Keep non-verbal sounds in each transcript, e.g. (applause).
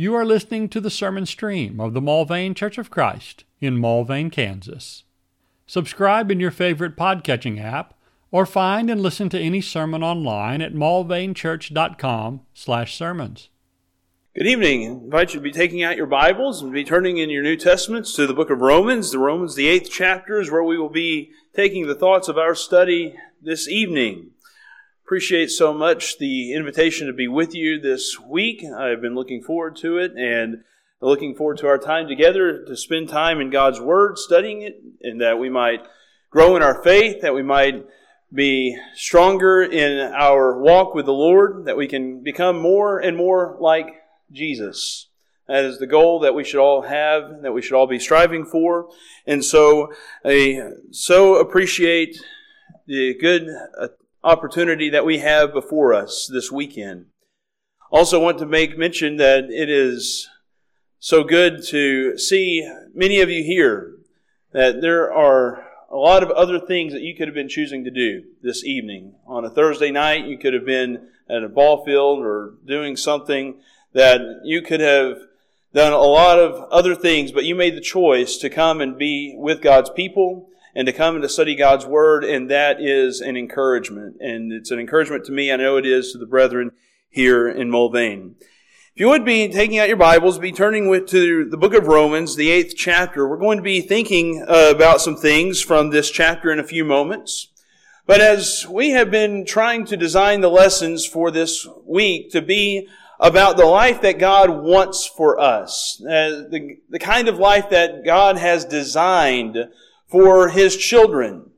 You are listening to the sermon stream of the Mulvane Church of Christ in Mulvane, Kansas. Subscribe in your favorite podcatching app or find and listen to any sermon online at mulvanechurch.com slash sermons. Good evening. I invite you to be taking out your Bibles and be turning in your New Testaments to the book of Romans. The Romans, the eighth chapter, is where we will be taking the thoughts of our study this evening. Appreciate so much the invitation to be with you this week. I've been looking forward to it and looking forward to our time together to spend time in God's Word, studying it, and that we might grow in our faith, that we might be stronger in our walk with the Lord, that we can become more and more like Jesus. That is the goal that we should all have, that we should all be striving for. And so, I so appreciate the good opportunity that we have before us this weekend. Also want to make mention that it is so good to see many of you here, that there are a lot of other things that you could have been choosing to do this evening. On a Thursday night, you could have been at a ball field or doing something that you could have done a lot of other things, but you made the choice to come and be with God's people and to come and to study God's Word, and that is an encouragement. And it's an encouragement to me. I know it is to the brethren here in Mulvane. If you would be taking out your Bibles, be turning with, to the book of Romans, the eighth chapter. We're going to be thinking uh, about some things from this chapter in a few moments. But as we have been trying to design the lessons for this week to be about the life that God wants for us, uh, the, the kind of life that God has designed for His children.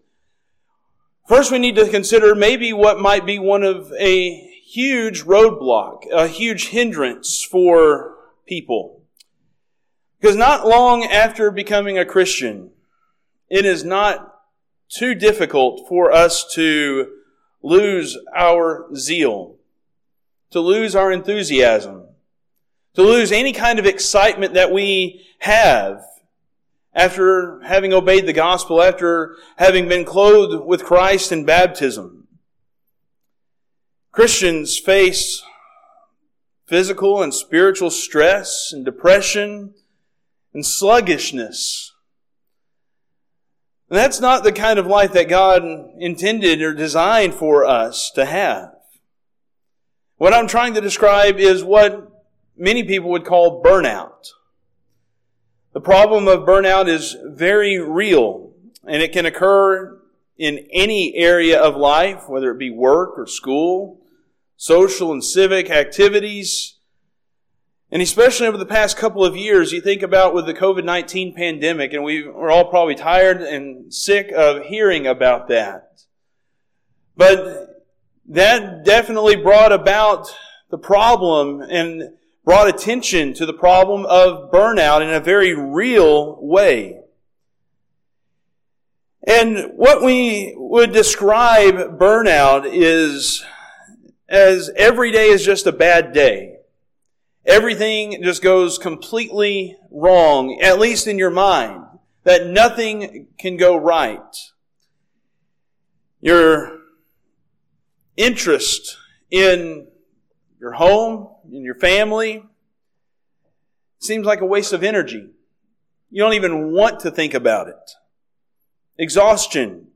First, we need to consider maybe what might be one of a huge roadblock, a huge hindrance for people. Because not long after becoming a Christian, it is not too difficult for us to lose our zeal to lose our enthusiasm, to lose any kind of excitement that we have after having obeyed the gospel, after having been clothed with Christ in baptism. Christians face physical and spiritual stress and depression and sluggishness. And that's not the kind of life that God intended or designed for us to have. What I'm trying to describe is what many people would call burnout. The problem of burnout is very real, and it can occur in any area of life, whether it be work or school, social and civic activities. And especially over the past couple of years, you think about with the COVID-19 pandemic, and we are all probably tired and sick of hearing about that. But that definitely brought about the problem and brought attention to the problem of burnout in a very real way. And what we would describe burnout is as every day is just a bad day. Everything just goes completely wrong, at least in your mind, that nothing can go right. You're interest in your home, in your family, seems like a waste of energy. You don't even want to think about it. Exhaustion.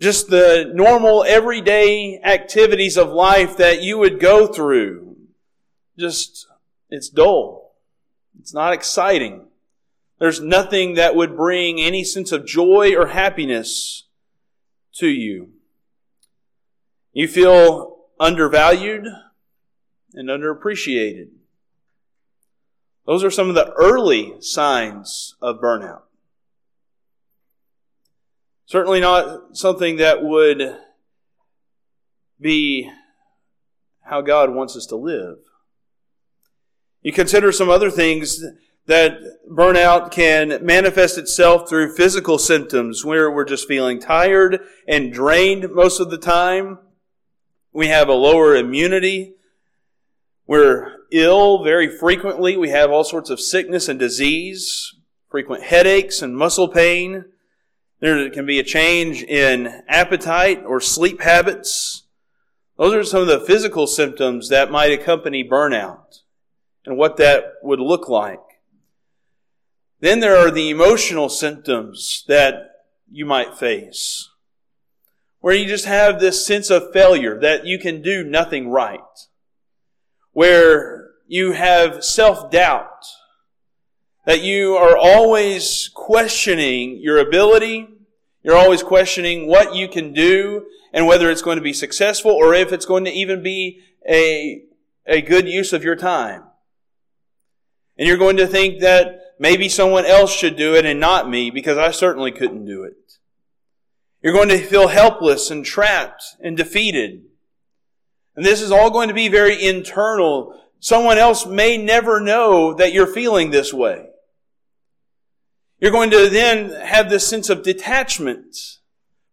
Just the normal everyday activities of life that you would go through. Just, it's dull. It's not exciting. There's nothing that would bring any sense of joy or happiness to you. You feel undervalued and underappreciated. Those are some of the early signs of burnout. Certainly not something that would be how God wants us to live. You consider some other things that burnout can manifest itself through physical symptoms where we're just feeling tired and drained most of the time. We have a lower immunity. We're ill very frequently. We have all sorts of sickness and disease, frequent headaches and muscle pain. There can be a change in appetite or sleep habits. Those are some of the physical symptoms that might accompany burnout. and what that would look like. Then there are the emotional symptoms that you might face, where you just have this sense of failure that you can do nothing right, where you have self-doubt, that you are always questioning your ability, you're always questioning what you can do and whether it's going to be successful or if it's going to even be a, a good use of your time. And you're going to think that maybe someone else should do it and not me because I certainly couldn't do it. You're going to feel helpless and trapped and defeated. And this is all going to be very internal. Someone else may never know that you're feeling this way. You're going to then have this sense of detachment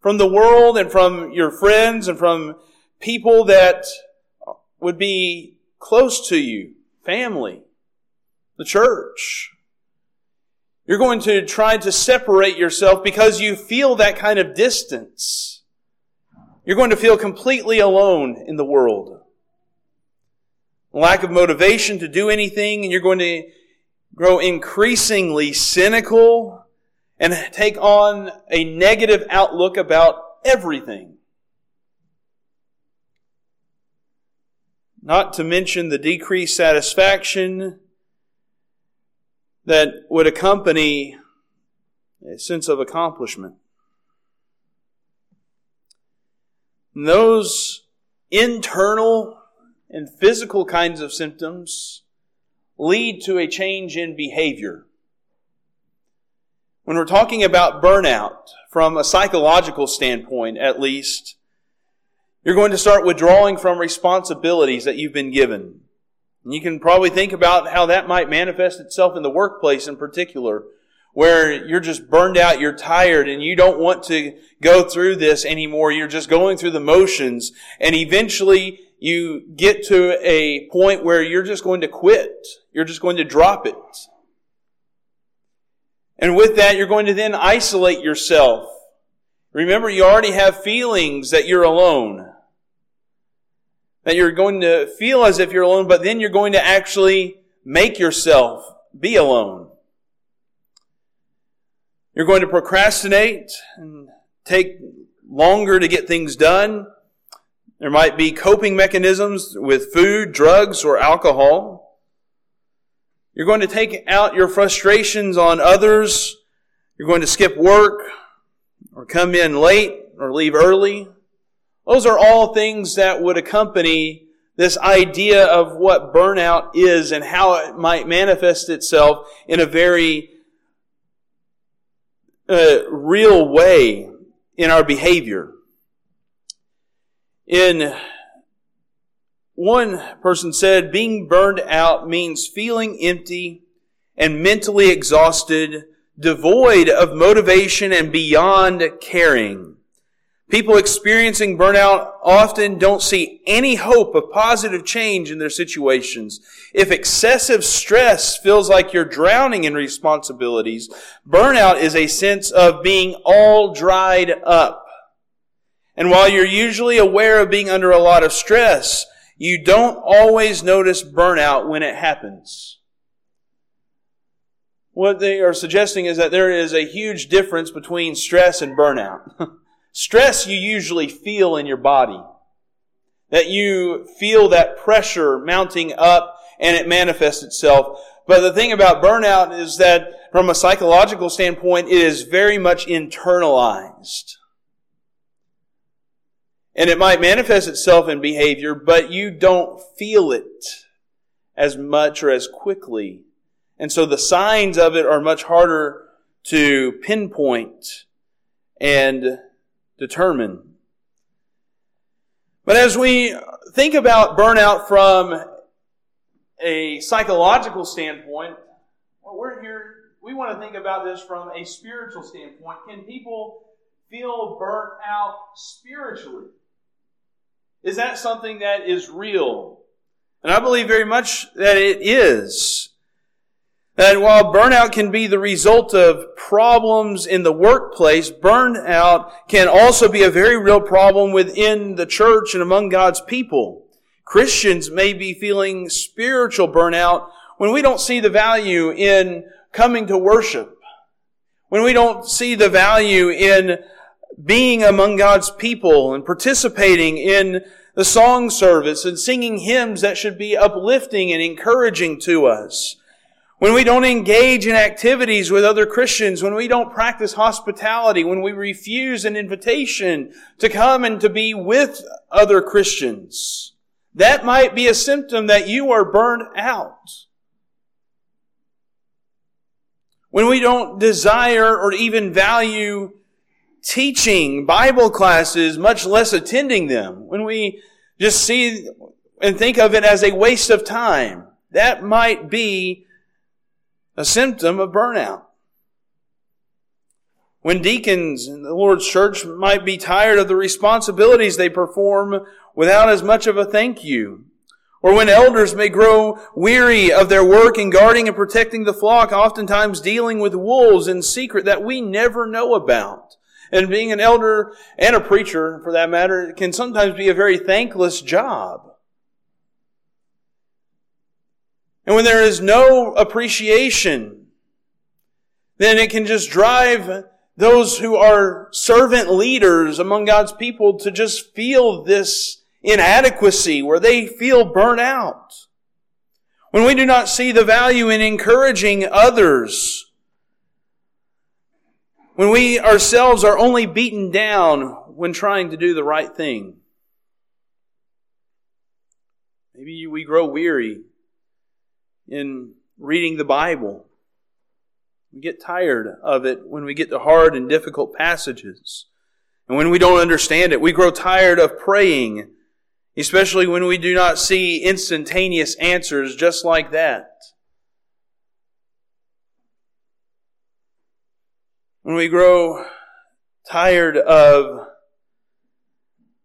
from the world and from your friends and from people that would be close to you, family the church. You're going to try to separate yourself because you feel that kind of distance. You're going to feel completely alone in the world. Lack of motivation to do anything, and you're going to grow increasingly cynical and take on a negative outlook about everything. Not to mention the decreased satisfaction that would accompany a sense of accomplishment. And those internal and physical kinds of symptoms lead to a change in behavior. When we're talking about burnout, from a psychological standpoint at least, you're going to start withdrawing from responsibilities that you've been given. And you can probably think about how that might manifest itself in the workplace in particular, where you're just burned out, you're tired, and you don't want to go through this anymore. You're just going through the motions, and eventually you get to a point where you're just going to quit. You're just going to drop it. And with that, you're going to then isolate yourself. Remember, you already have feelings that you're alone that you're going to feel as if you're alone, but then you're going to actually make yourself be alone. You're going to procrastinate and take longer to get things done. There might be coping mechanisms with food, drugs, or alcohol. You're going to take out your frustrations on others. You're going to skip work or come in late or leave early. Those are all things that would accompany this idea of what burnout is and how it might manifest itself in a very uh, real way in our behavior. In one person said, being burned out means feeling empty and mentally exhausted, devoid of motivation and beyond caring. People experiencing burnout often don't see any hope of positive change in their situations. If excessive stress feels like you're drowning in responsibilities, burnout is a sense of being all dried up. And while you're usually aware of being under a lot of stress, you don't always notice burnout when it happens. What they are suggesting is that there is a huge difference between stress and burnout. (laughs) Stress you usually feel in your body. That you feel that pressure mounting up and it manifests itself. But the thing about burnout is that from a psychological standpoint, it is very much internalized. And it might manifest itself in behavior, but you don't feel it as much or as quickly. And so the signs of it are much harder to pinpoint and determine. But as we think about burnout from a psychological standpoint, well, we're here, we want to think about this from a spiritual standpoint. Can people feel burnt out spiritually? Is that something that is real? And I believe very much that it is. And while burnout can be the result of problems in the workplace, burnout can also be a very real problem within the church and among God's people. Christians may be feeling spiritual burnout when we don't see the value in coming to worship, when we don't see the value in being among God's people and participating in the song service and singing hymns that should be uplifting and encouraging to us, when we don't engage in activities with other Christians, when we don't practice hospitality, when we refuse an invitation to come and to be with other Christians, that might be a symptom that you are burned out. When we don't desire or even value teaching Bible classes, much less attending them, when we just see and think of it as a waste of time, that might be a symptom of burnout. When deacons in the Lord's church might be tired of the responsibilities they perform without as much of a thank you. Or when elders may grow weary of their work in guarding and protecting the flock, oftentimes dealing with wolves in secret that we never know about. And being an elder and a preacher, for that matter, can sometimes be a very thankless job. And when there is no appreciation, then it can just drive those who are servant leaders among God's people to just feel this inadequacy where they feel burnt out. When we do not see the value in encouraging others, when we ourselves are only beaten down when trying to do the right thing. Maybe we grow weary in reading the Bible. We get tired of it when we get to hard and difficult passages. And when we don't understand it, we grow tired of praying, especially when we do not see instantaneous answers just like that. When we grow tired of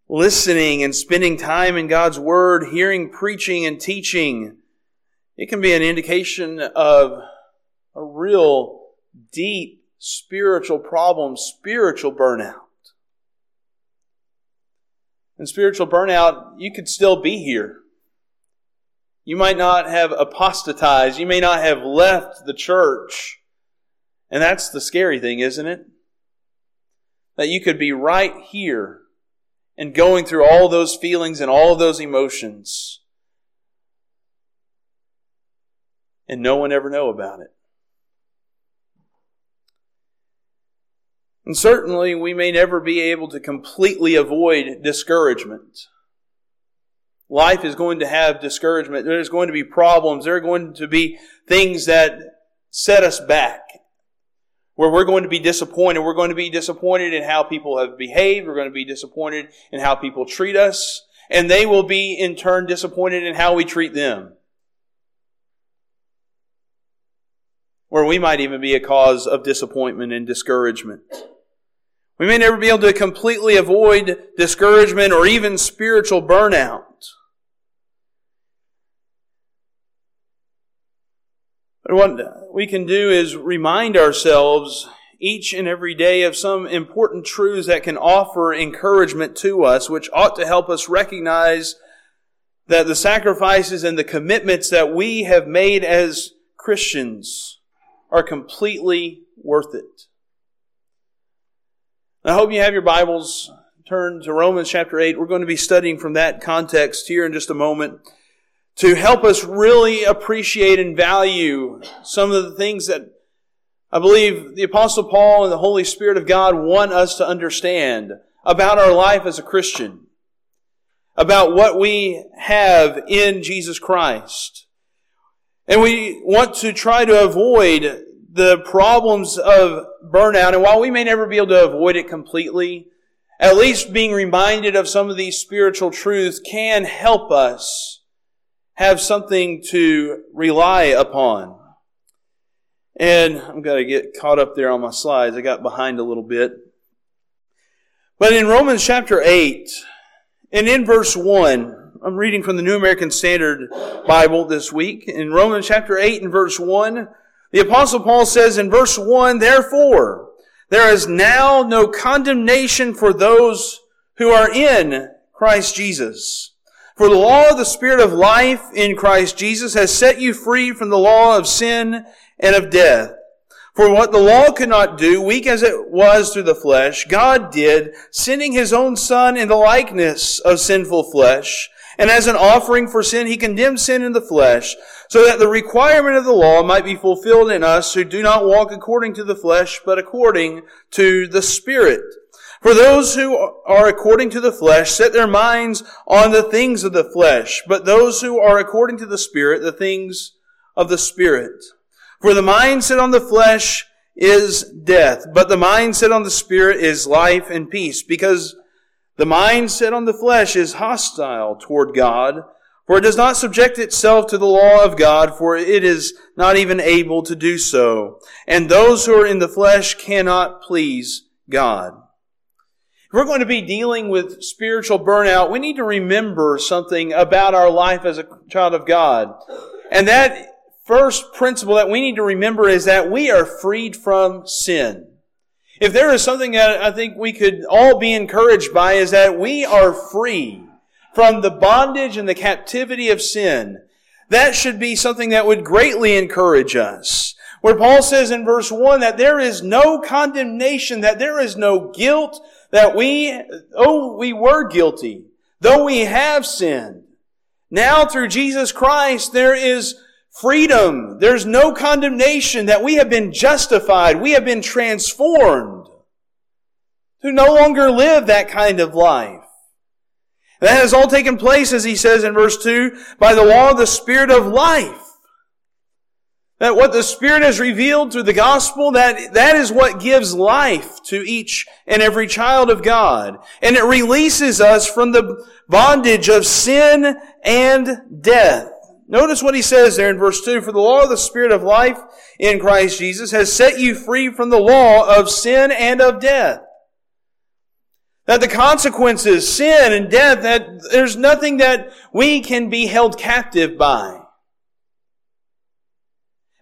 listening and spending time in God's Word, hearing preaching and teaching, it can be an indication of a real deep spiritual problem, spiritual burnout. And spiritual burnout, you could still be here. You might not have apostatized. You may not have left the church. And that's the scary thing, isn't it? That you could be right here and going through all those feelings and all those emotions and no one ever know about it. And certainly we may never be able to completely avoid discouragement. Life is going to have discouragement. There's going to be problems. There are going to be things that set us back. Where we're going to be disappointed. We're going to be disappointed in how people have behaved. We're going to be disappointed in how people treat us. And they will be in turn disappointed in how we treat them. Where we might even be a cause of disappointment and discouragement. We may never be able to completely avoid discouragement or even spiritual burnout. But what we can do is remind ourselves each and every day of some important truths that can offer encouragement to us, which ought to help us recognize that the sacrifices and the commitments that we have made as Christians are completely worth it. I hope you have your Bibles turned to Romans chapter 8. We're going to be studying from that context here in just a moment to help us really appreciate and value some of the things that I believe the Apostle Paul and the Holy Spirit of God want us to understand about our life as a Christian, about what we have in Jesus Christ. And we want to try to avoid the problems of burnout. And while we may never be able to avoid it completely, at least being reminded of some of these spiritual truths can help us have something to rely upon. And I'm going to get caught up there on my slides. I got behind a little bit. But in Romans chapter 8, and in verse 1, I'm reading from the New American Standard Bible this week. In Romans chapter 8 and verse 1, the apostle Paul says in verse 1, Therefore, there is now no condemnation for those who are in Christ Jesus. For the law of the Spirit of life in Christ Jesus has set you free from the law of sin and of death. For what the law could not do, weak as it was through the flesh, God did, sending his own Son in the likeness of sinful flesh. And as an offering for sin, he condemned sin in the flesh, so that the requirement of the law might be fulfilled in us who do not walk according to the flesh, but according to the Spirit. For those who are according to the flesh set their minds on the things of the flesh, but those who are according to the Spirit, the things of the Spirit. For the mind set on the flesh is death, but the mind set on the spirit is life and peace, because the mind set on the flesh is hostile toward God, for it does not subject itself to the law of God, for it is not even able to do so. And those who are in the flesh cannot please God. If we're going to be dealing with spiritual burnout, we need to remember something about our life as a child of God. And that first principle that we need to remember is that we are freed from sin. If there is something that I think we could all be encouraged by is that we are free from the bondage and the captivity of sin. That should be something that would greatly encourage us. Where Paul says in verse 1 that there is no condemnation, that there is no guilt, that we, oh, we were guilty, though we have sinned. Now through Jesus Christ, there is freedom. There's no condemnation that we have been justified. We have been transformed to no longer live that kind of life. That has all taken place, as he says in verse 2, by the law of the Spirit of life. That what the Spirit has revealed through the gospel, that, that is what gives life to each and every child of God. And it releases us from the bondage of sin and death. Notice what he says there in verse 2. For the law of the Spirit of life in Christ Jesus has set you free from the law of sin and of death. That the consequences, sin and death, that there's nothing that we can be held captive by.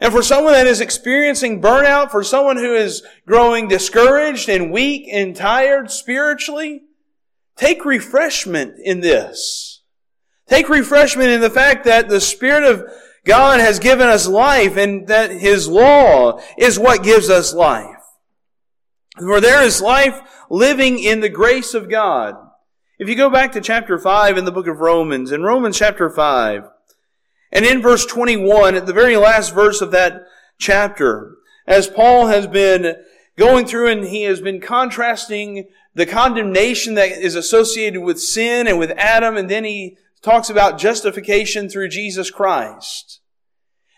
And for someone that is experiencing burnout, for someone who is growing discouraged and weak and tired spiritually, take refreshment in this. Take refreshment in the fact that the Spirit of God has given us life and that His law is what gives us life. For there is life living in the grace of God. If you go back to chapter 5 in the book of Romans, in Romans chapter 5, and in verse 21, at the very last verse of that chapter, as Paul has been going through and he has been contrasting the condemnation that is associated with sin and with Adam, and then he talks about justification through Jesus Christ.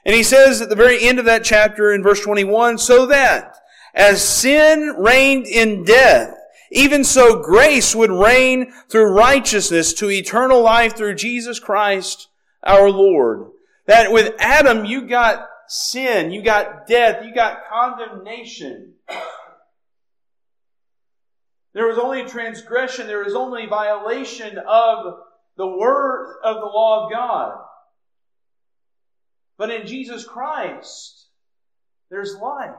And he says at the very end of that chapter in verse 21, so that as sin reigned in death, even so grace would reign through righteousness to eternal life through Jesus Christ our Lord. That with Adam you got sin, you got death, you got condemnation. There was only transgression, there was only violation of the word of the law of God. But in Jesus Christ, there's life.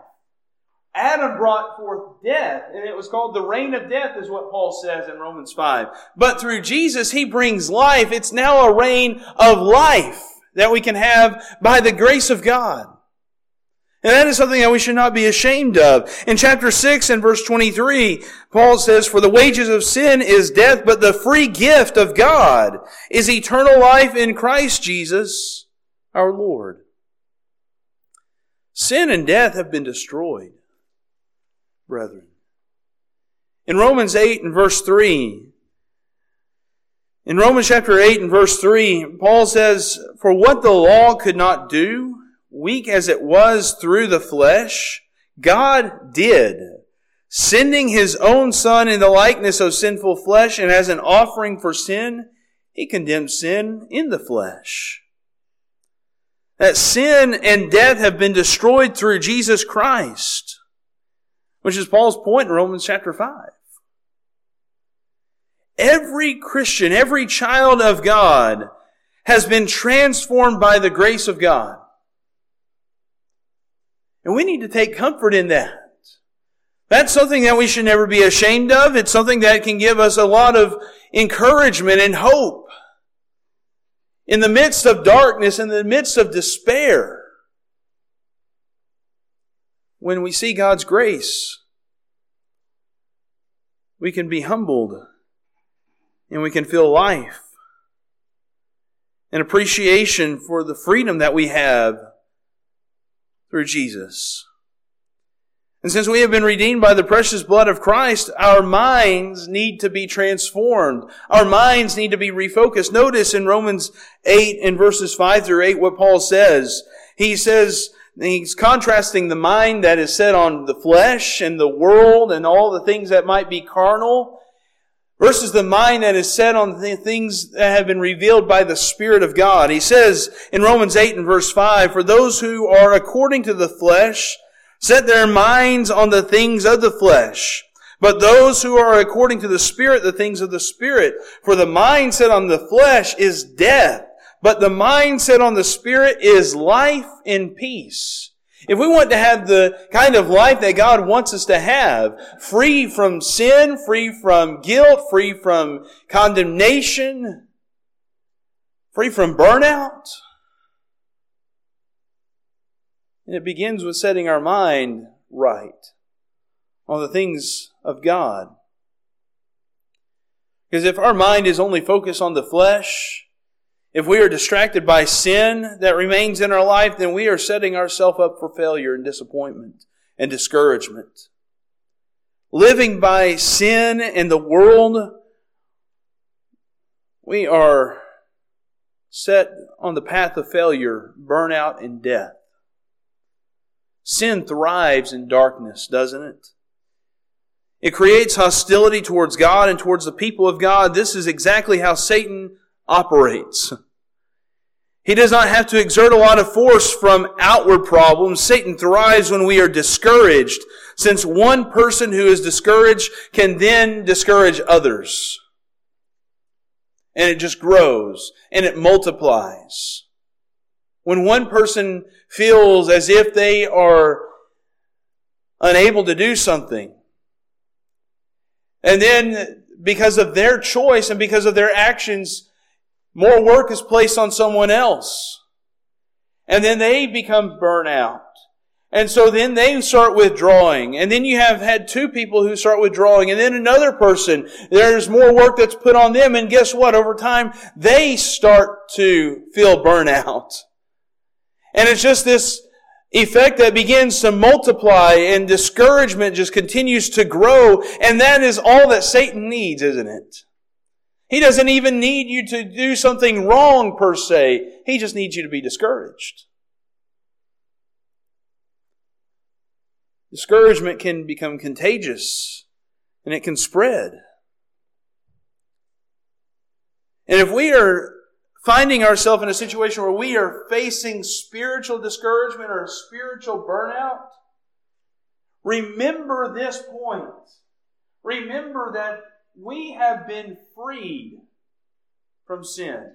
Adam brought forth death, and it was called the reign of death, is what Paul says in Romans 5. But through Jesus, he brings life. It's now a reign of life that we can have by the grace of God. And that is something that we should not be ashamed of. In chapter 6 and verse 23, Paul says, For the wages of sin is death, but the free gift of God is eternal life in Christ Jesus our Lord. Sin and death have been destroyed, brethren. In Romans 8 and verse 3, in Romans chapter 8 and verse 3, Paul says, For what the law could not do, weak as it was through the flesh, God did, sending his own son in the likeness of sinful flesh and as an offering for sin, he condemned sin in the flesh. That sin and death have been destroyed through Jesus Christ, which is Paul's point in Romans chapter 5. Every Christian, every child of God has been transformed by the grace of God. And we need to take comfort in that. That's something that we should never be ashamed of. It's something that can give us a lot of encouragement and hope. in the midst of darkness, in the midst of despair, when we see God's grace, we can be humbled and we can feel life and appreciation for the freedom that we have through Jesus. And since we have been redeemed by the precious blood of Christ, our minds need to be transformed. Our minds need to be refocused. Notice in Romans 8 and verses 5 through 8 what Paul says. He says, he's contrasting the mind that is set on the flesh and the world and all the things that might be carnal versus the mind that is set on the things that have been revealed by the Spirit of God. He says in Romans 8 and verse 5, For those who are according to the flesh set their minds on the things of the flesh. But those who are according to the Spirit, the things of the Spirit. For the mind set on the flesh is death, but the mind set on the Spirit is life and peace. If we want to have the kind of life that God wants us to have, free from sin, free from guilt, free from condemnation, free from burnout, and it begins with setting our mind right on the things of God. Because if our mind is only focused on the flesh, if we are distracted by sin that remains in our life, then we are setting ourselves up for failure and disappointment and discouragement. Living by sin and the world, we are set on the path of failure, burnout, and death. Sin thrives in darkness, doesn't it? It creates hostility towards God and towards the people of God. This is exactly how Satan operates. He does not have to exert a lot of force from outward problems. Satan thrives when we are discouraged, since one person who is discouraged can then discourage others. And it just grows and it multiplies. When one person feels as if they are unable to do something, and then because of their choice and because of their actions, more work is placed on someone else. And then they become burnout. And so then they start withdrawing. And then you have had two people who start withdrawing. And then another person, there's more work that's put on them. And guess what? Over time, they start to feel burnout. And it's just this effect that begins to multiply and discouragement just continues to grow. And that is all that Satan needs, isn't it? He doesn't even need you to do something wrong per se. He just needs you to be discouraged. Discouragement can become contagious and it can spread. And if we are finding ourselves in a situation where we are facing spiritual discouragement or spiritual burnout, remember this point. Remember that we have been freed from sin.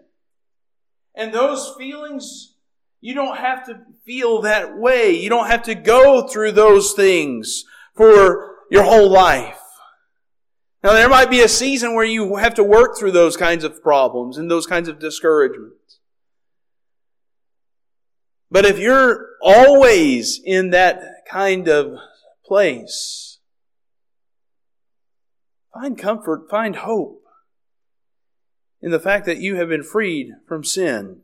And those feelings, you don't have to feel that way. You don't have to go through those things for your whole life. Now, there might be a season where you have to work through those kinds of problems and those kinds of discouragements. But if you're always in that kind of place, find comfort, find hope in the fact that you have been freed from sin.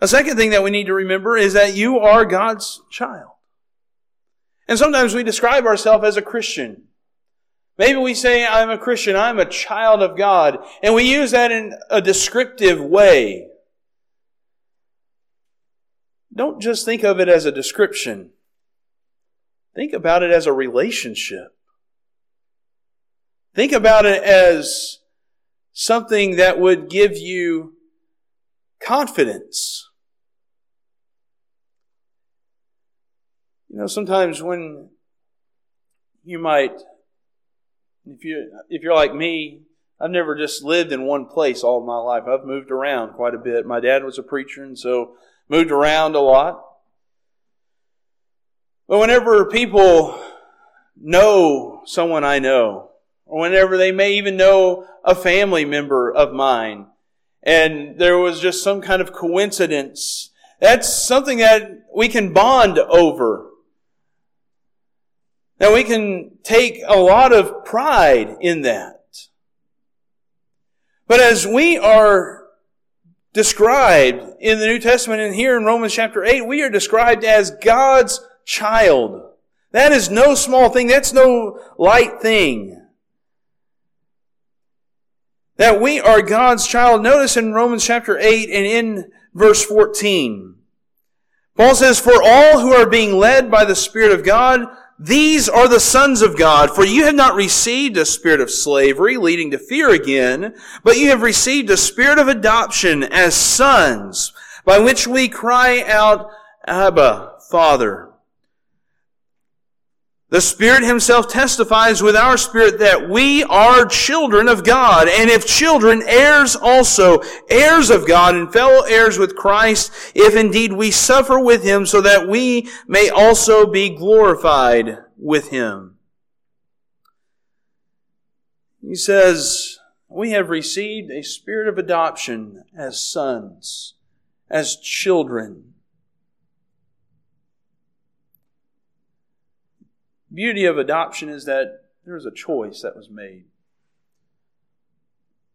A second thing that we need to remember is that you are God's child. And sometimes we describe ourselves as a Christian. Maybe we say, I'm a Christian, I'm a child of God, and we use that in a descriptive way. Don't just think of it as a description. Think about it as a relationship. Think about it as something that would give you confidence. You know, sometimes when you might if you if you're like me, I've never just lived in one place all my life. I've moved around quite a bit. My dad was a preacher, and so moved around a lot. But whenever people know someone I know, or whenever they may even know a family member of mine, and there was just some kind of coincidence. That's something that we can bond over. Now we can take a lot of pride in that. But as we are described in the New Testament and here in Romans chapter 8, we are described as God's child. That is no small thing. That's no light thing. That we are God's child. Notice in Romans chapter 8 and in verse 14. Paul says, For all who are being led by the Spirit of God, these are the sons of God, for you have not received a spirit of slavery leading to fear again, but you have received a spirit of adoption as sons, by which we cry out, Abba, Father. The Spirit Himself testifies with our spirit that we are children of God, and if children, heirs also, heirs of God and fellow heirs with Christ, if indeed we suffer with Him so that we may also be glorified with Him. He says, we have received a spirit of adoption as sons, as children. Beauty of adoption is that there was a choice that was made.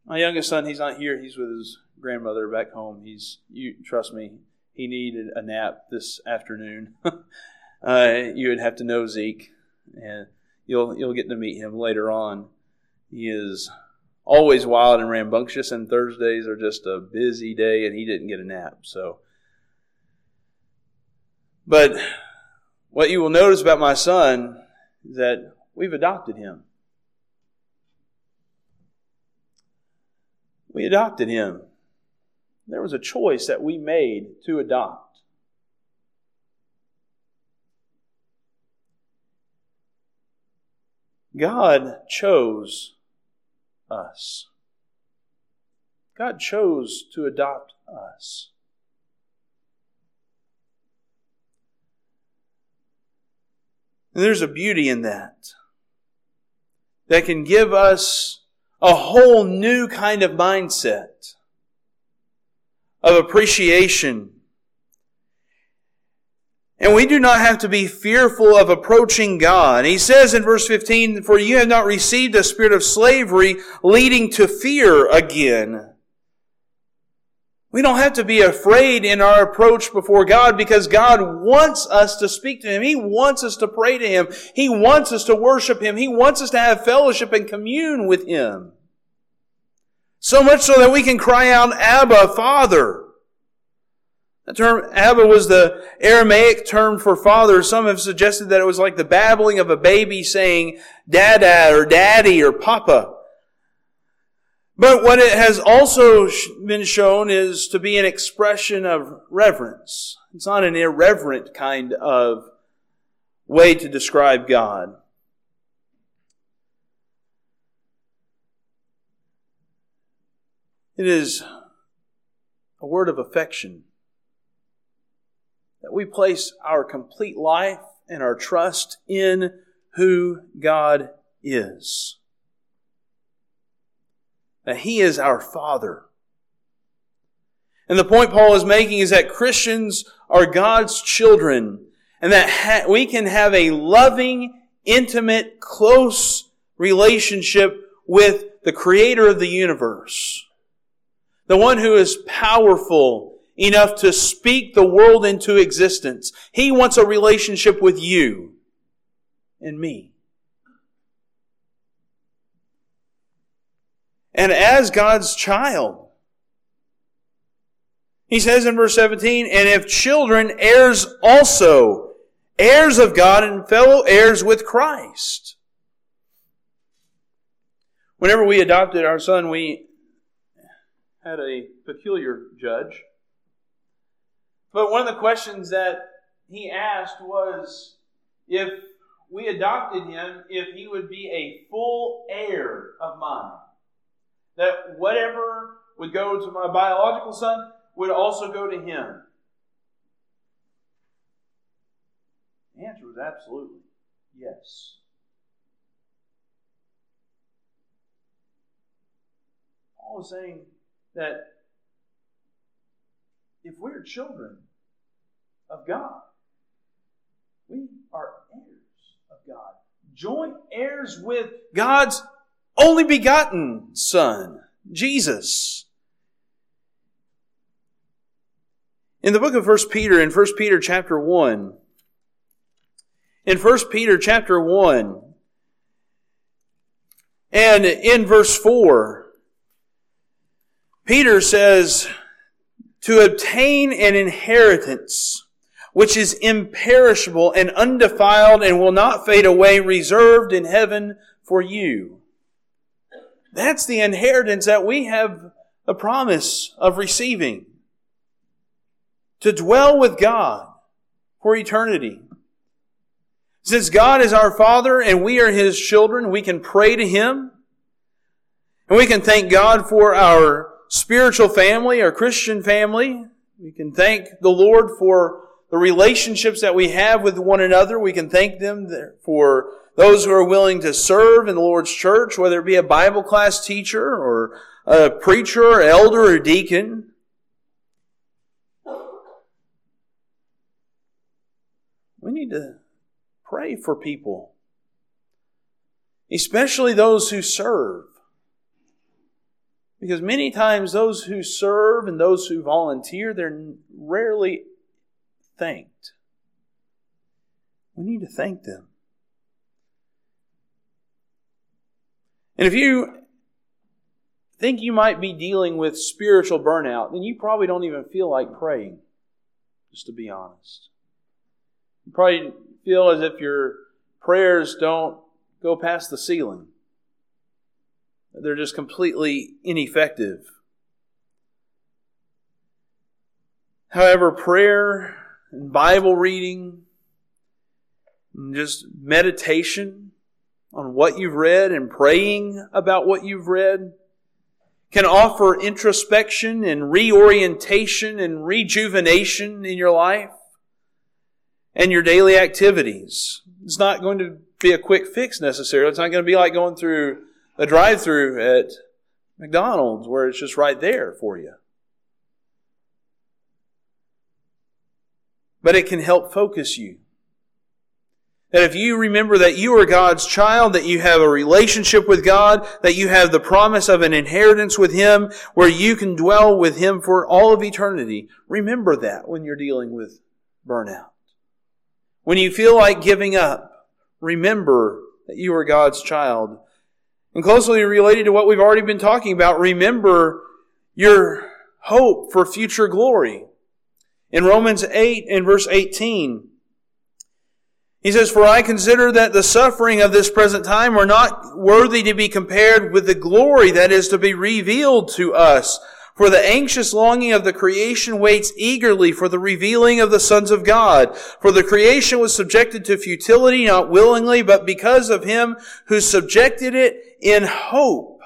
My youngest son, he's not here. He's with his grandmother back home. He's, you trust me, he needed a nap this afternoon. (laughs) uh, you would have to know Zeke, and you'll you'll get to meet him later on. He is always wild and rambunctious, and Thursdays are just a busy day, and he didn't get a nap. So, but what you will notice about my son that we've adopted him. We adopted him. There was a choice that we made to adopt. God chose us. God chose to adopt us. And there's a beauty in that that can give us a whole new kind of mindset of appreciation. And we do not have to be fearful of approaching God. He says in verse 15, For you have not received a spirit of slavery leading to fear again. We don't have to be afraid in our approach before God because God wants us to speak to Him. He wants us to pray to Him. He wants us to worship Him. He wants us to have fellowship and commune with Him. So much so that we can cry out, Abba, Father. The term Abba was the Aramaic term for father. Some have suggested that it was like the babbling of a baby saying Dada or Daddy or Papa. But what it has also been shown is to be an expression of reverence. It's not an irreverent kind of way to describe God. It is a word of affection that we place our complete life and our trust in who God is that He is our Father. And the point Paul is making is that Christians are God's children and that ha- we can have a loving, intimate, close relationship with the creator of the universe. The one who is powerful enough to speak the world into existence. He wants a relationship with you and me. And as God's child. He says in verse 17, and if children, heirs also, heirs of God and fellow heirs with Christ. Whenever we adopted our son, we had a peculiar judge. But one of the questions that he asked was if we adopted him, if he would be a full heir of mine that whatever would go to my biological son would also go to him? The answer was absolutely yes. Paul is saying that if we're children of God, we are heirs of God, joint heirs with God's only begotten Son, Jesus. In the book of 1 Peter, in 1 Peter chapter 1, in 1 Peter chapter 1, and in verse 4, Peter says, to obtain an inheritance which is imperishable and undefiled and will not fade away, reserved in heaven for you. That's the inheritance that we have the promise of receiving. To dwell with God for eternity. Since God is our Father and we are His children, we can pray to Him. And we can thank God for our spiritual family, our Christian family. We can thank the Lord for the relationships that we have with one another. We can thank them for those who are willing to serve in the Lord's church, whether it be a Bible class teacher or a preacher or elder or deacon. We need to pray for people, especially those who serve. Because many times those who serve and those who volunteer, they're rarely thanked. We need to thank them. And if you think you might be dealing with spiritual burnout, then you probably don't even feel like praying, just to be honest. You probably feel as if your prayers don't go past the ceiling. They're just completely ineffective. However, prayer and Bible reading, and just meditation on what you've read and praying about what you've read can offer introspection and reorientation and rejuvenation in your life and your daily activities. It's not going to be a quick fix necessarily. It's not going to be like going through a drive through at McDonald's where it's just right there for you. But it can help focus you. That if you remember that you are God's child, that you have a relationship with God, that you have the promise of an inheritance with Him where you can dwell with Him for all of eternity, remember that when you're dealing with burnout. When you feel like giving up, remember that you are God's child and closely related to what we've already been talking about, remember your hope for future glory. In Romans 8 and verse 18, he says, For I consider that the suffering of this present time are not worthy to be compared with the glory that is to be revealed to us. For the anxious longing of the creation waits eagerly for the revealing of the sons of God. For the creation was subjected to futility, not willingly, but because of him who subjected it in hope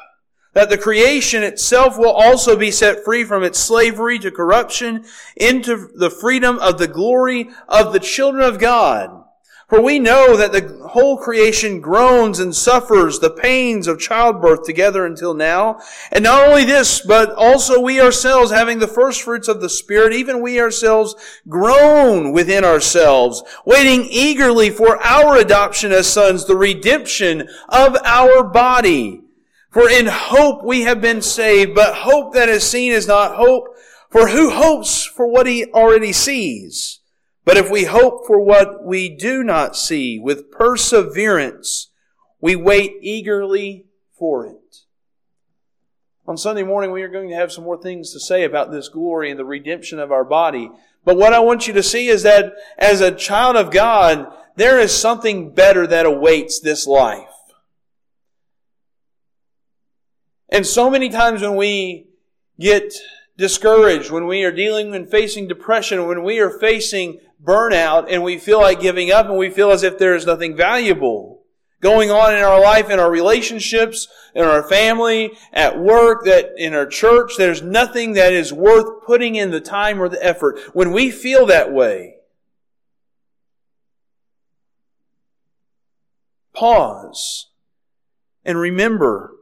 that the creation itself will also be set free from its slavery to corruption into the freedom of the glory of the children of God. For we know that the whole creation groans and suffers the pains of childbirth together until now. And not only this, but also we ourselves, having the first fruits of the Spirit, even we ourselves groan within ourselves, waiting eagerly for our adoption as sons, the redemption of our body. For in hope we have been saved, but hope that is seen is not hope. For who hopes for what he already sees? But if we hope for what we do not see with perseverance, we wait eagerly for it. On Sunday morning, we are going to have some more things to say about this glory and the redemption of our body. But what I want you to see is that as a child of God, there is something better that awaits this life. And so many times when we get discouraged, when we are dealing and facing depression, when we are facing burnout and we feel like giving up and we feel as if there is nothing valuable going on in our life, in our relationships, in our family, at work, that in our church, there's nothing that is worth putting in the time or the effort. When we feel that way, pause and remember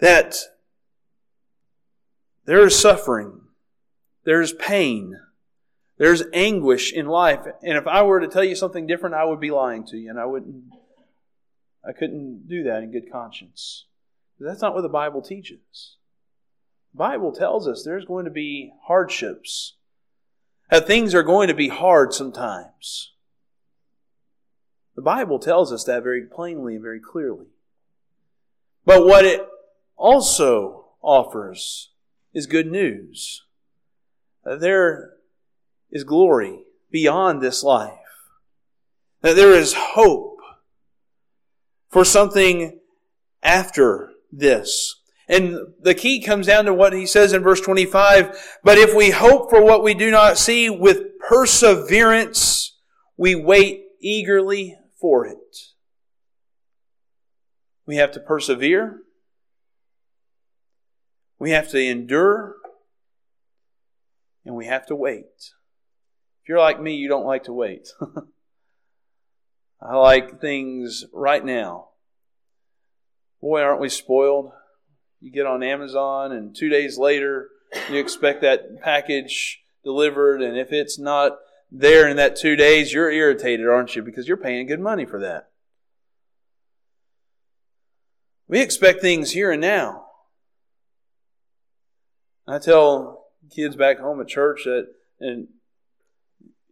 that there is suffering, there's pain, there's anguish in life. And if I were to tell you something different, I would be lying to you, and I wouldn't. I couldn't do that in good conscience. That's not what the Bible teaches. The Bible tells us there's going to be hardships. That things are going to be hard sometimes. The Bible tells us that very plainly and very clearly. But what it also offers is good news. There is glory beyond this life. That there is hope for something after this. And the key comes down to what he says in verse 25. But if we hope for what we do not see with perseverance, we wait eagerly for it. We have to persevere. We have to endure. And we have to wait. If you're like me, you don't like to wait. (laughs) I like things right now. Boy, aren't we spoiled? You get on Amazon, and two days later, you expect that package delivered, and if it's not there in that two days, you're irritated, aren't you? Because you're paying good money for that. We expect things here and now. I tell kids back home at church that, and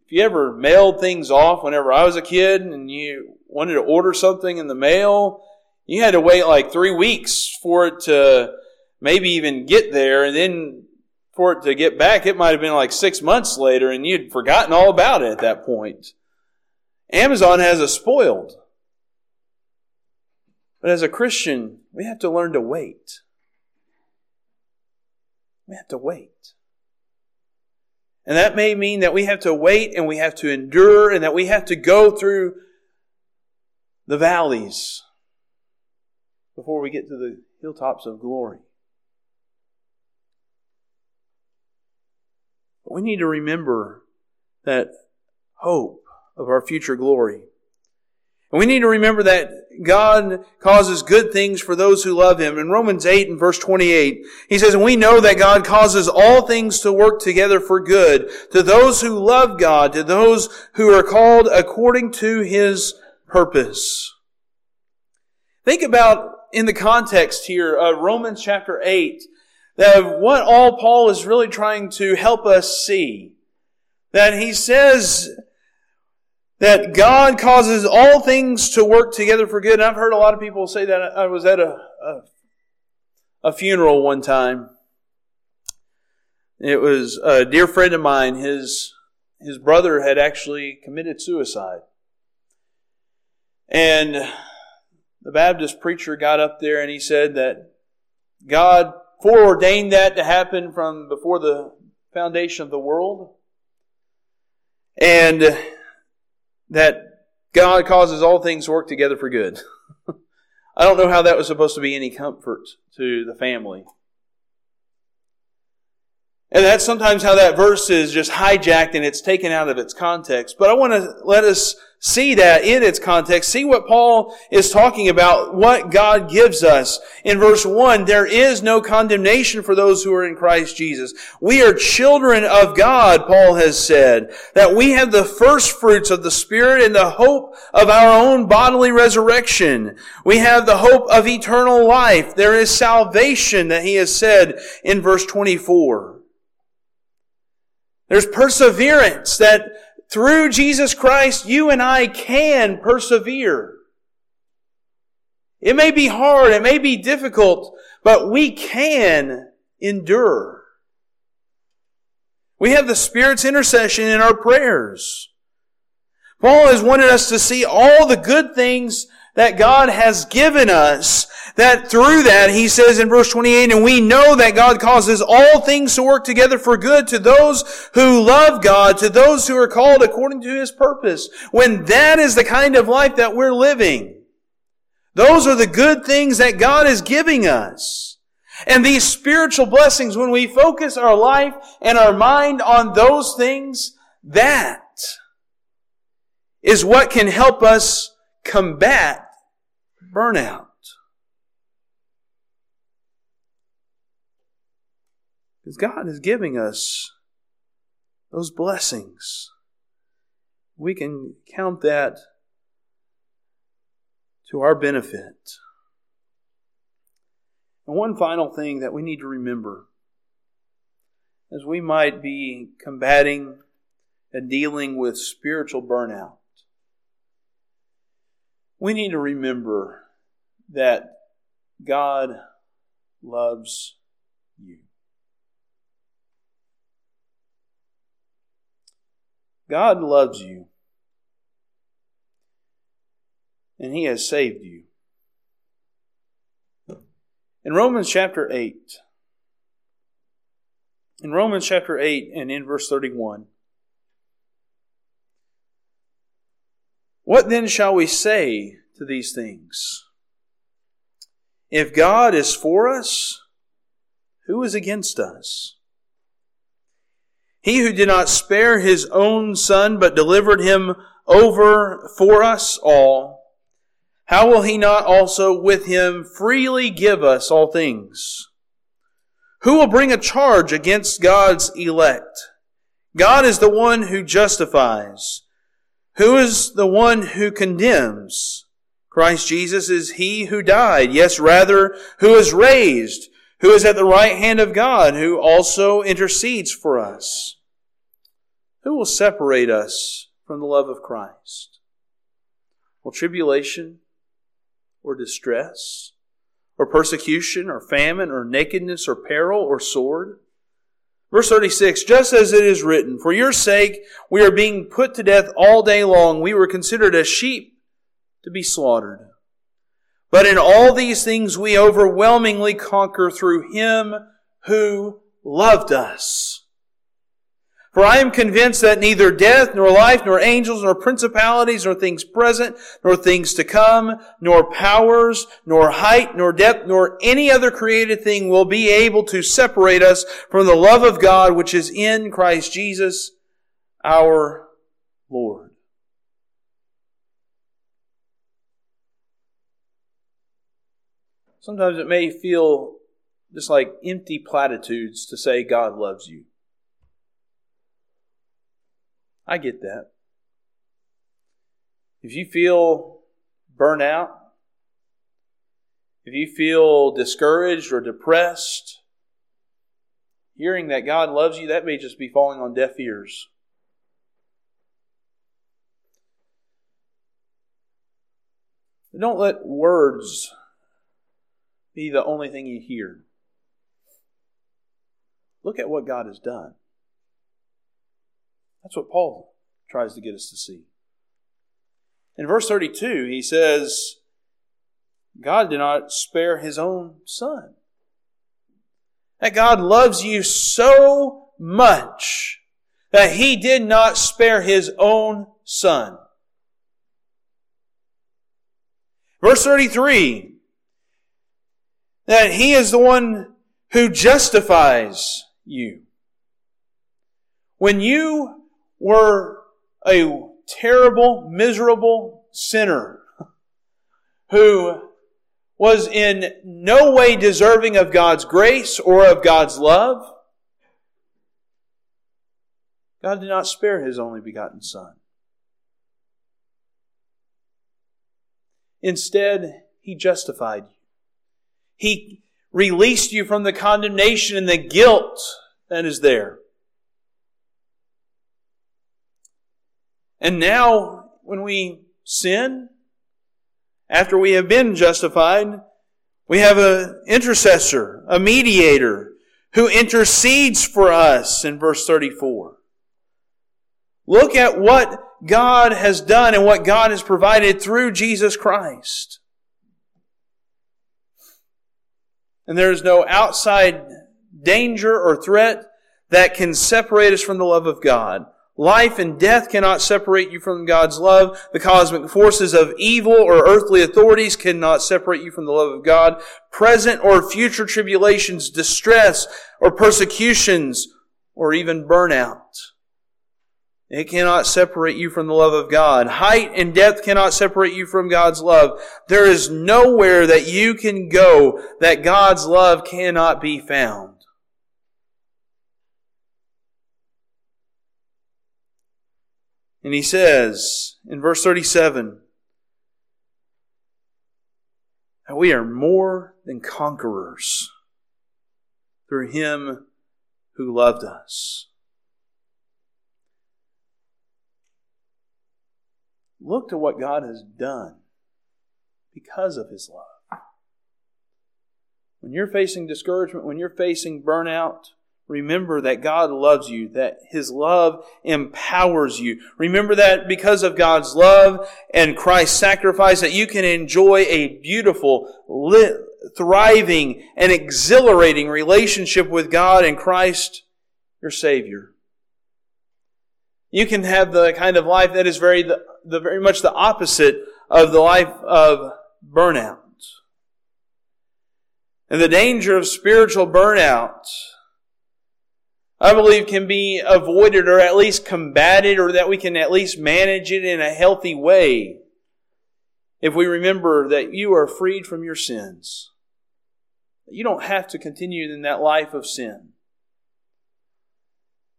if you ever mailed things off whenever I was a kid and you wanted to order something in the mail, you had to wait like three weeks for it to maybe even get there, and then for it to get back, it might have been like six months later, and you'd forgotten all about it at that point. Amazon has us spoiled. But as a Christian, we have to learn to wait. We have to wait. And that may mean that we have to wait and we have to endure and that we have to go through the valleys before we get to the hilltops of glory. But we need to remember that hope of our future glory. And we need to remember that God causes good things for those who love Him. In Romans 8 and verse 28, He says, we know that God causes all things to work together for good to those who love God, to those who are called according to His purpose. Think about in the context here of Romans chapter 8 that what all Paul is really trying to help us see. That he says that God causes all things to work together for good. And I've heard a lot of people say that. I was at a, a, a funeral one time. It was a dear friend of mine. His, his brother had actually committed suicide. And the Baptist preacher got up there and he said that God foreordained that to happen from before the foundation of the world. And that God causes all things to work together for good. (laughs) I don't know how that was supposed to be any comfort to the family. And that's sometimes how that verse is just hijacked and it's taken out of its context. But I want to let us see that in its context. See what Paul is talking about, what God gives us. In verse 1, there is no condemnation for those who are in Christ Jesus. We are children of God, Paul has said, that we have the first fruits of the Spirit and the hope of our own bodily resurrection. We have the hope of eternal life. There is salvation that he has said in verse 24. There's perseverance that through Jesus Christ, you and I can persevere. It may be hard, it may be difficult, but we can endure. We have the Spirit's intercession in our prayers. Paul has wanted us to see all the good things that God has given us, that through that, he says in verse 28, and we know that God causes all things to work together for good to those who love God, to those who are called according to his purpose. When that is the kind of life that we're living, those are the good things that God is giving us. And these spiritual blessings, when we focus our life and our mind on those things, that is what can help us combat burnout. Because God is giving us those blessings. We can count that to our benefit. And one final thing that we need to remember as we might be combating and dealing with spiritual burnout, we need to remember that God loves you. God loves you. And He has saved you. In Romans chapter 8, in Romans chapter 8 and in verse 31, what then shall we say to these things? If God is for us, who is against us? He who did not spare his own son, but delivered him over for us all, how will he not also with him freely give us all things? Who will bring a charge against God's elect? God is the one who justifies. Who is the one who condemns? Christ Jesus is he who died, yes, rather, who is raised, who is at the right hand of God, who also intercedes for us. Who will separate us from the love of Christ? Will tribulation or distress or persecution or famine or nakedness or peril or sword? Verse 36, just as it is written, For your sake we are being put to death all day long. We were considered as sheep to be slaughtered. But in all these things we overwhelmingly conquer through Him who loved us. For I am convinced that neither death, nor life, nor angels, nor principalities, nor things present, nor things to come, nor powers, nor height, nor depth, nor any other created thing will be able to separate us from the love of God which is in Christ Jesus our Lord. Sometimes it may feel just like empty platitudes to say God loves you. I get that. If you feel burnout, if you feel discouraged or depressed, hearing that God loves you, that may just be falling on deaf ears. But don't let words be the only thing you hear. Look at what God has done. That's what Paul tries to get us to see. In verse 32, he says, God did not spare his own son. That God loves you so much that he did not spare his own son. Verse 33, that He is the one who justifies you. When you were a terrible, miserable sinner who was in no way deserving of God's grace or of God's love, God did not spare His only begotten Son. Instead, He justified you. He released you from the condemnation and the guilt that is there. And now, when we sin, after we have been justified, we have an intercessor, a mediator, who intercedes for us in verse 34. Look at what God has done and what God has provided through Jesus Christ. and there is no outside danger or threat that can separate us from the love of God. Life and death cannot separate you from God's love. The cosmic forces of evil or earthly authorities cannot separate you from the love of God. Present or future tribulations, distress, or persecutions, or even burnout it cannot separate you from the love of God. Height and depth cannot separate you from God's love. There is nowhere that you can go that God's love cannot be found. And he says in verse 37 that we are more than conquerors through him who loved us. Look to what God has done because of his love. When you're facing discouragement, when you're facing burnout, Remember that God loves you, that His love empowers you. Remember that because of God's love and Christ's sacrifice that you can enjoy a beautiful, lit, thriving, and exhilarating relationship with God and Christ, your Savior. You can have the kind of life that is very, the, the very much the opposite of the life of burnout. And the danger of spiritual burnout I believe can be avoided or at least combated or that we can at least manage it in a healthy way if we remember that you are freed from your sins. You don't have to continue in that life of sin.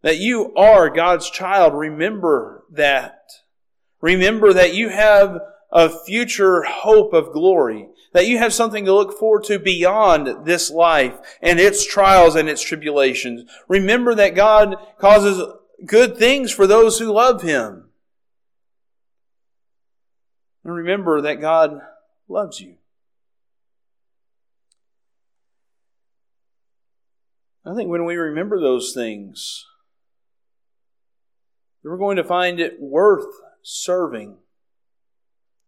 That you are God's child. Remember that. Remember that you have a future hope of glory that you have something to look forward to beyond this life and its trials and its tribulations. Remember that God causes good things for those who love Him. And remember that God loves you. I think when we remember those things, we're going to find it worth serving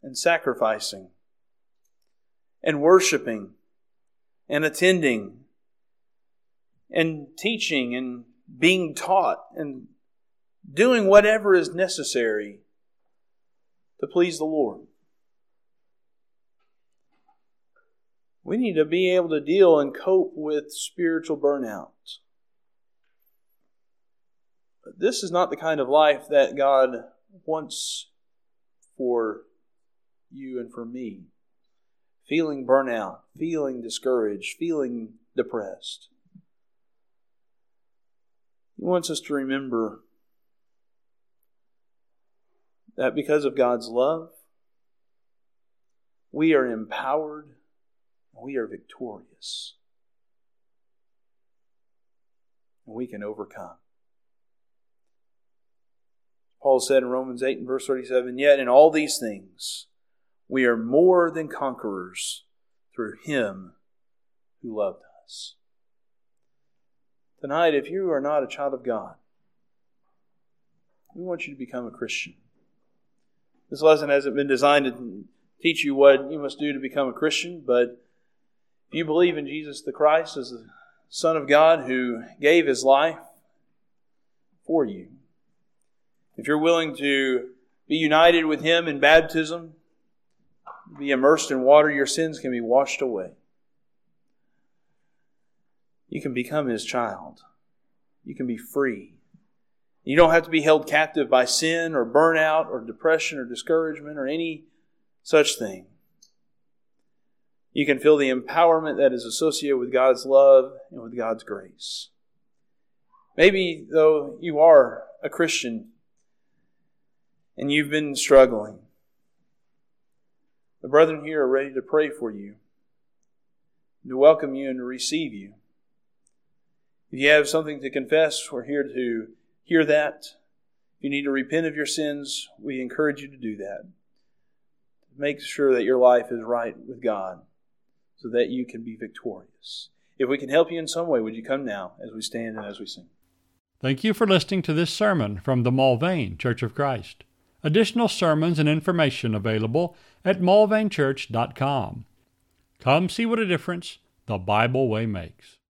and sacrificing and worshiping and attending and teaching and being taught and doing whatever is necessary to please the Lord. We need to be able to deal and cope with spiritual burnout. But this is not the kind of life that God wants for you and for me feeling burnout, feeling discouraged, feeling depressed. He wants us to remember that because of God's love, we are empowered we are victorious. And we can overcome. Paul said in Romans 8 and verse 37 Yet in all these things, we are more than conquerors through Him who loved us. Tonight, if you are not a child of God, we want you to become a Christian. This lesson hasn't been designed to teach you what you must do to become a Christian, but if you believe in Jesus the Christ as the Son of God who gave His life for you, if you're willing to be united with Him in baptism, be immersed in water, your sins can be washed away. You can become His child. You can be free. You don't have to be held captive by sin or burnout or depression or discouragement or any such thing. You can feel the empowerment that is associated with God's love and with God's grace. Maybe, though, you are a Christian and you've been struggling. The brethren here are ready to pray for you, to welcome you and to receive you. If you have something to confess, we're here to hear that. If you need to repent of your sins, we encourage you to do that. Make sure that your life is right with God so that you can be victorious. If we can help you in some way, would you come now as we stand and as we sing? Thank you for listening to this sermon from the Mulvane Church of Christ. Additional sermons and information available at mulvanechurch.com. Come see what a difference the Bible way makes.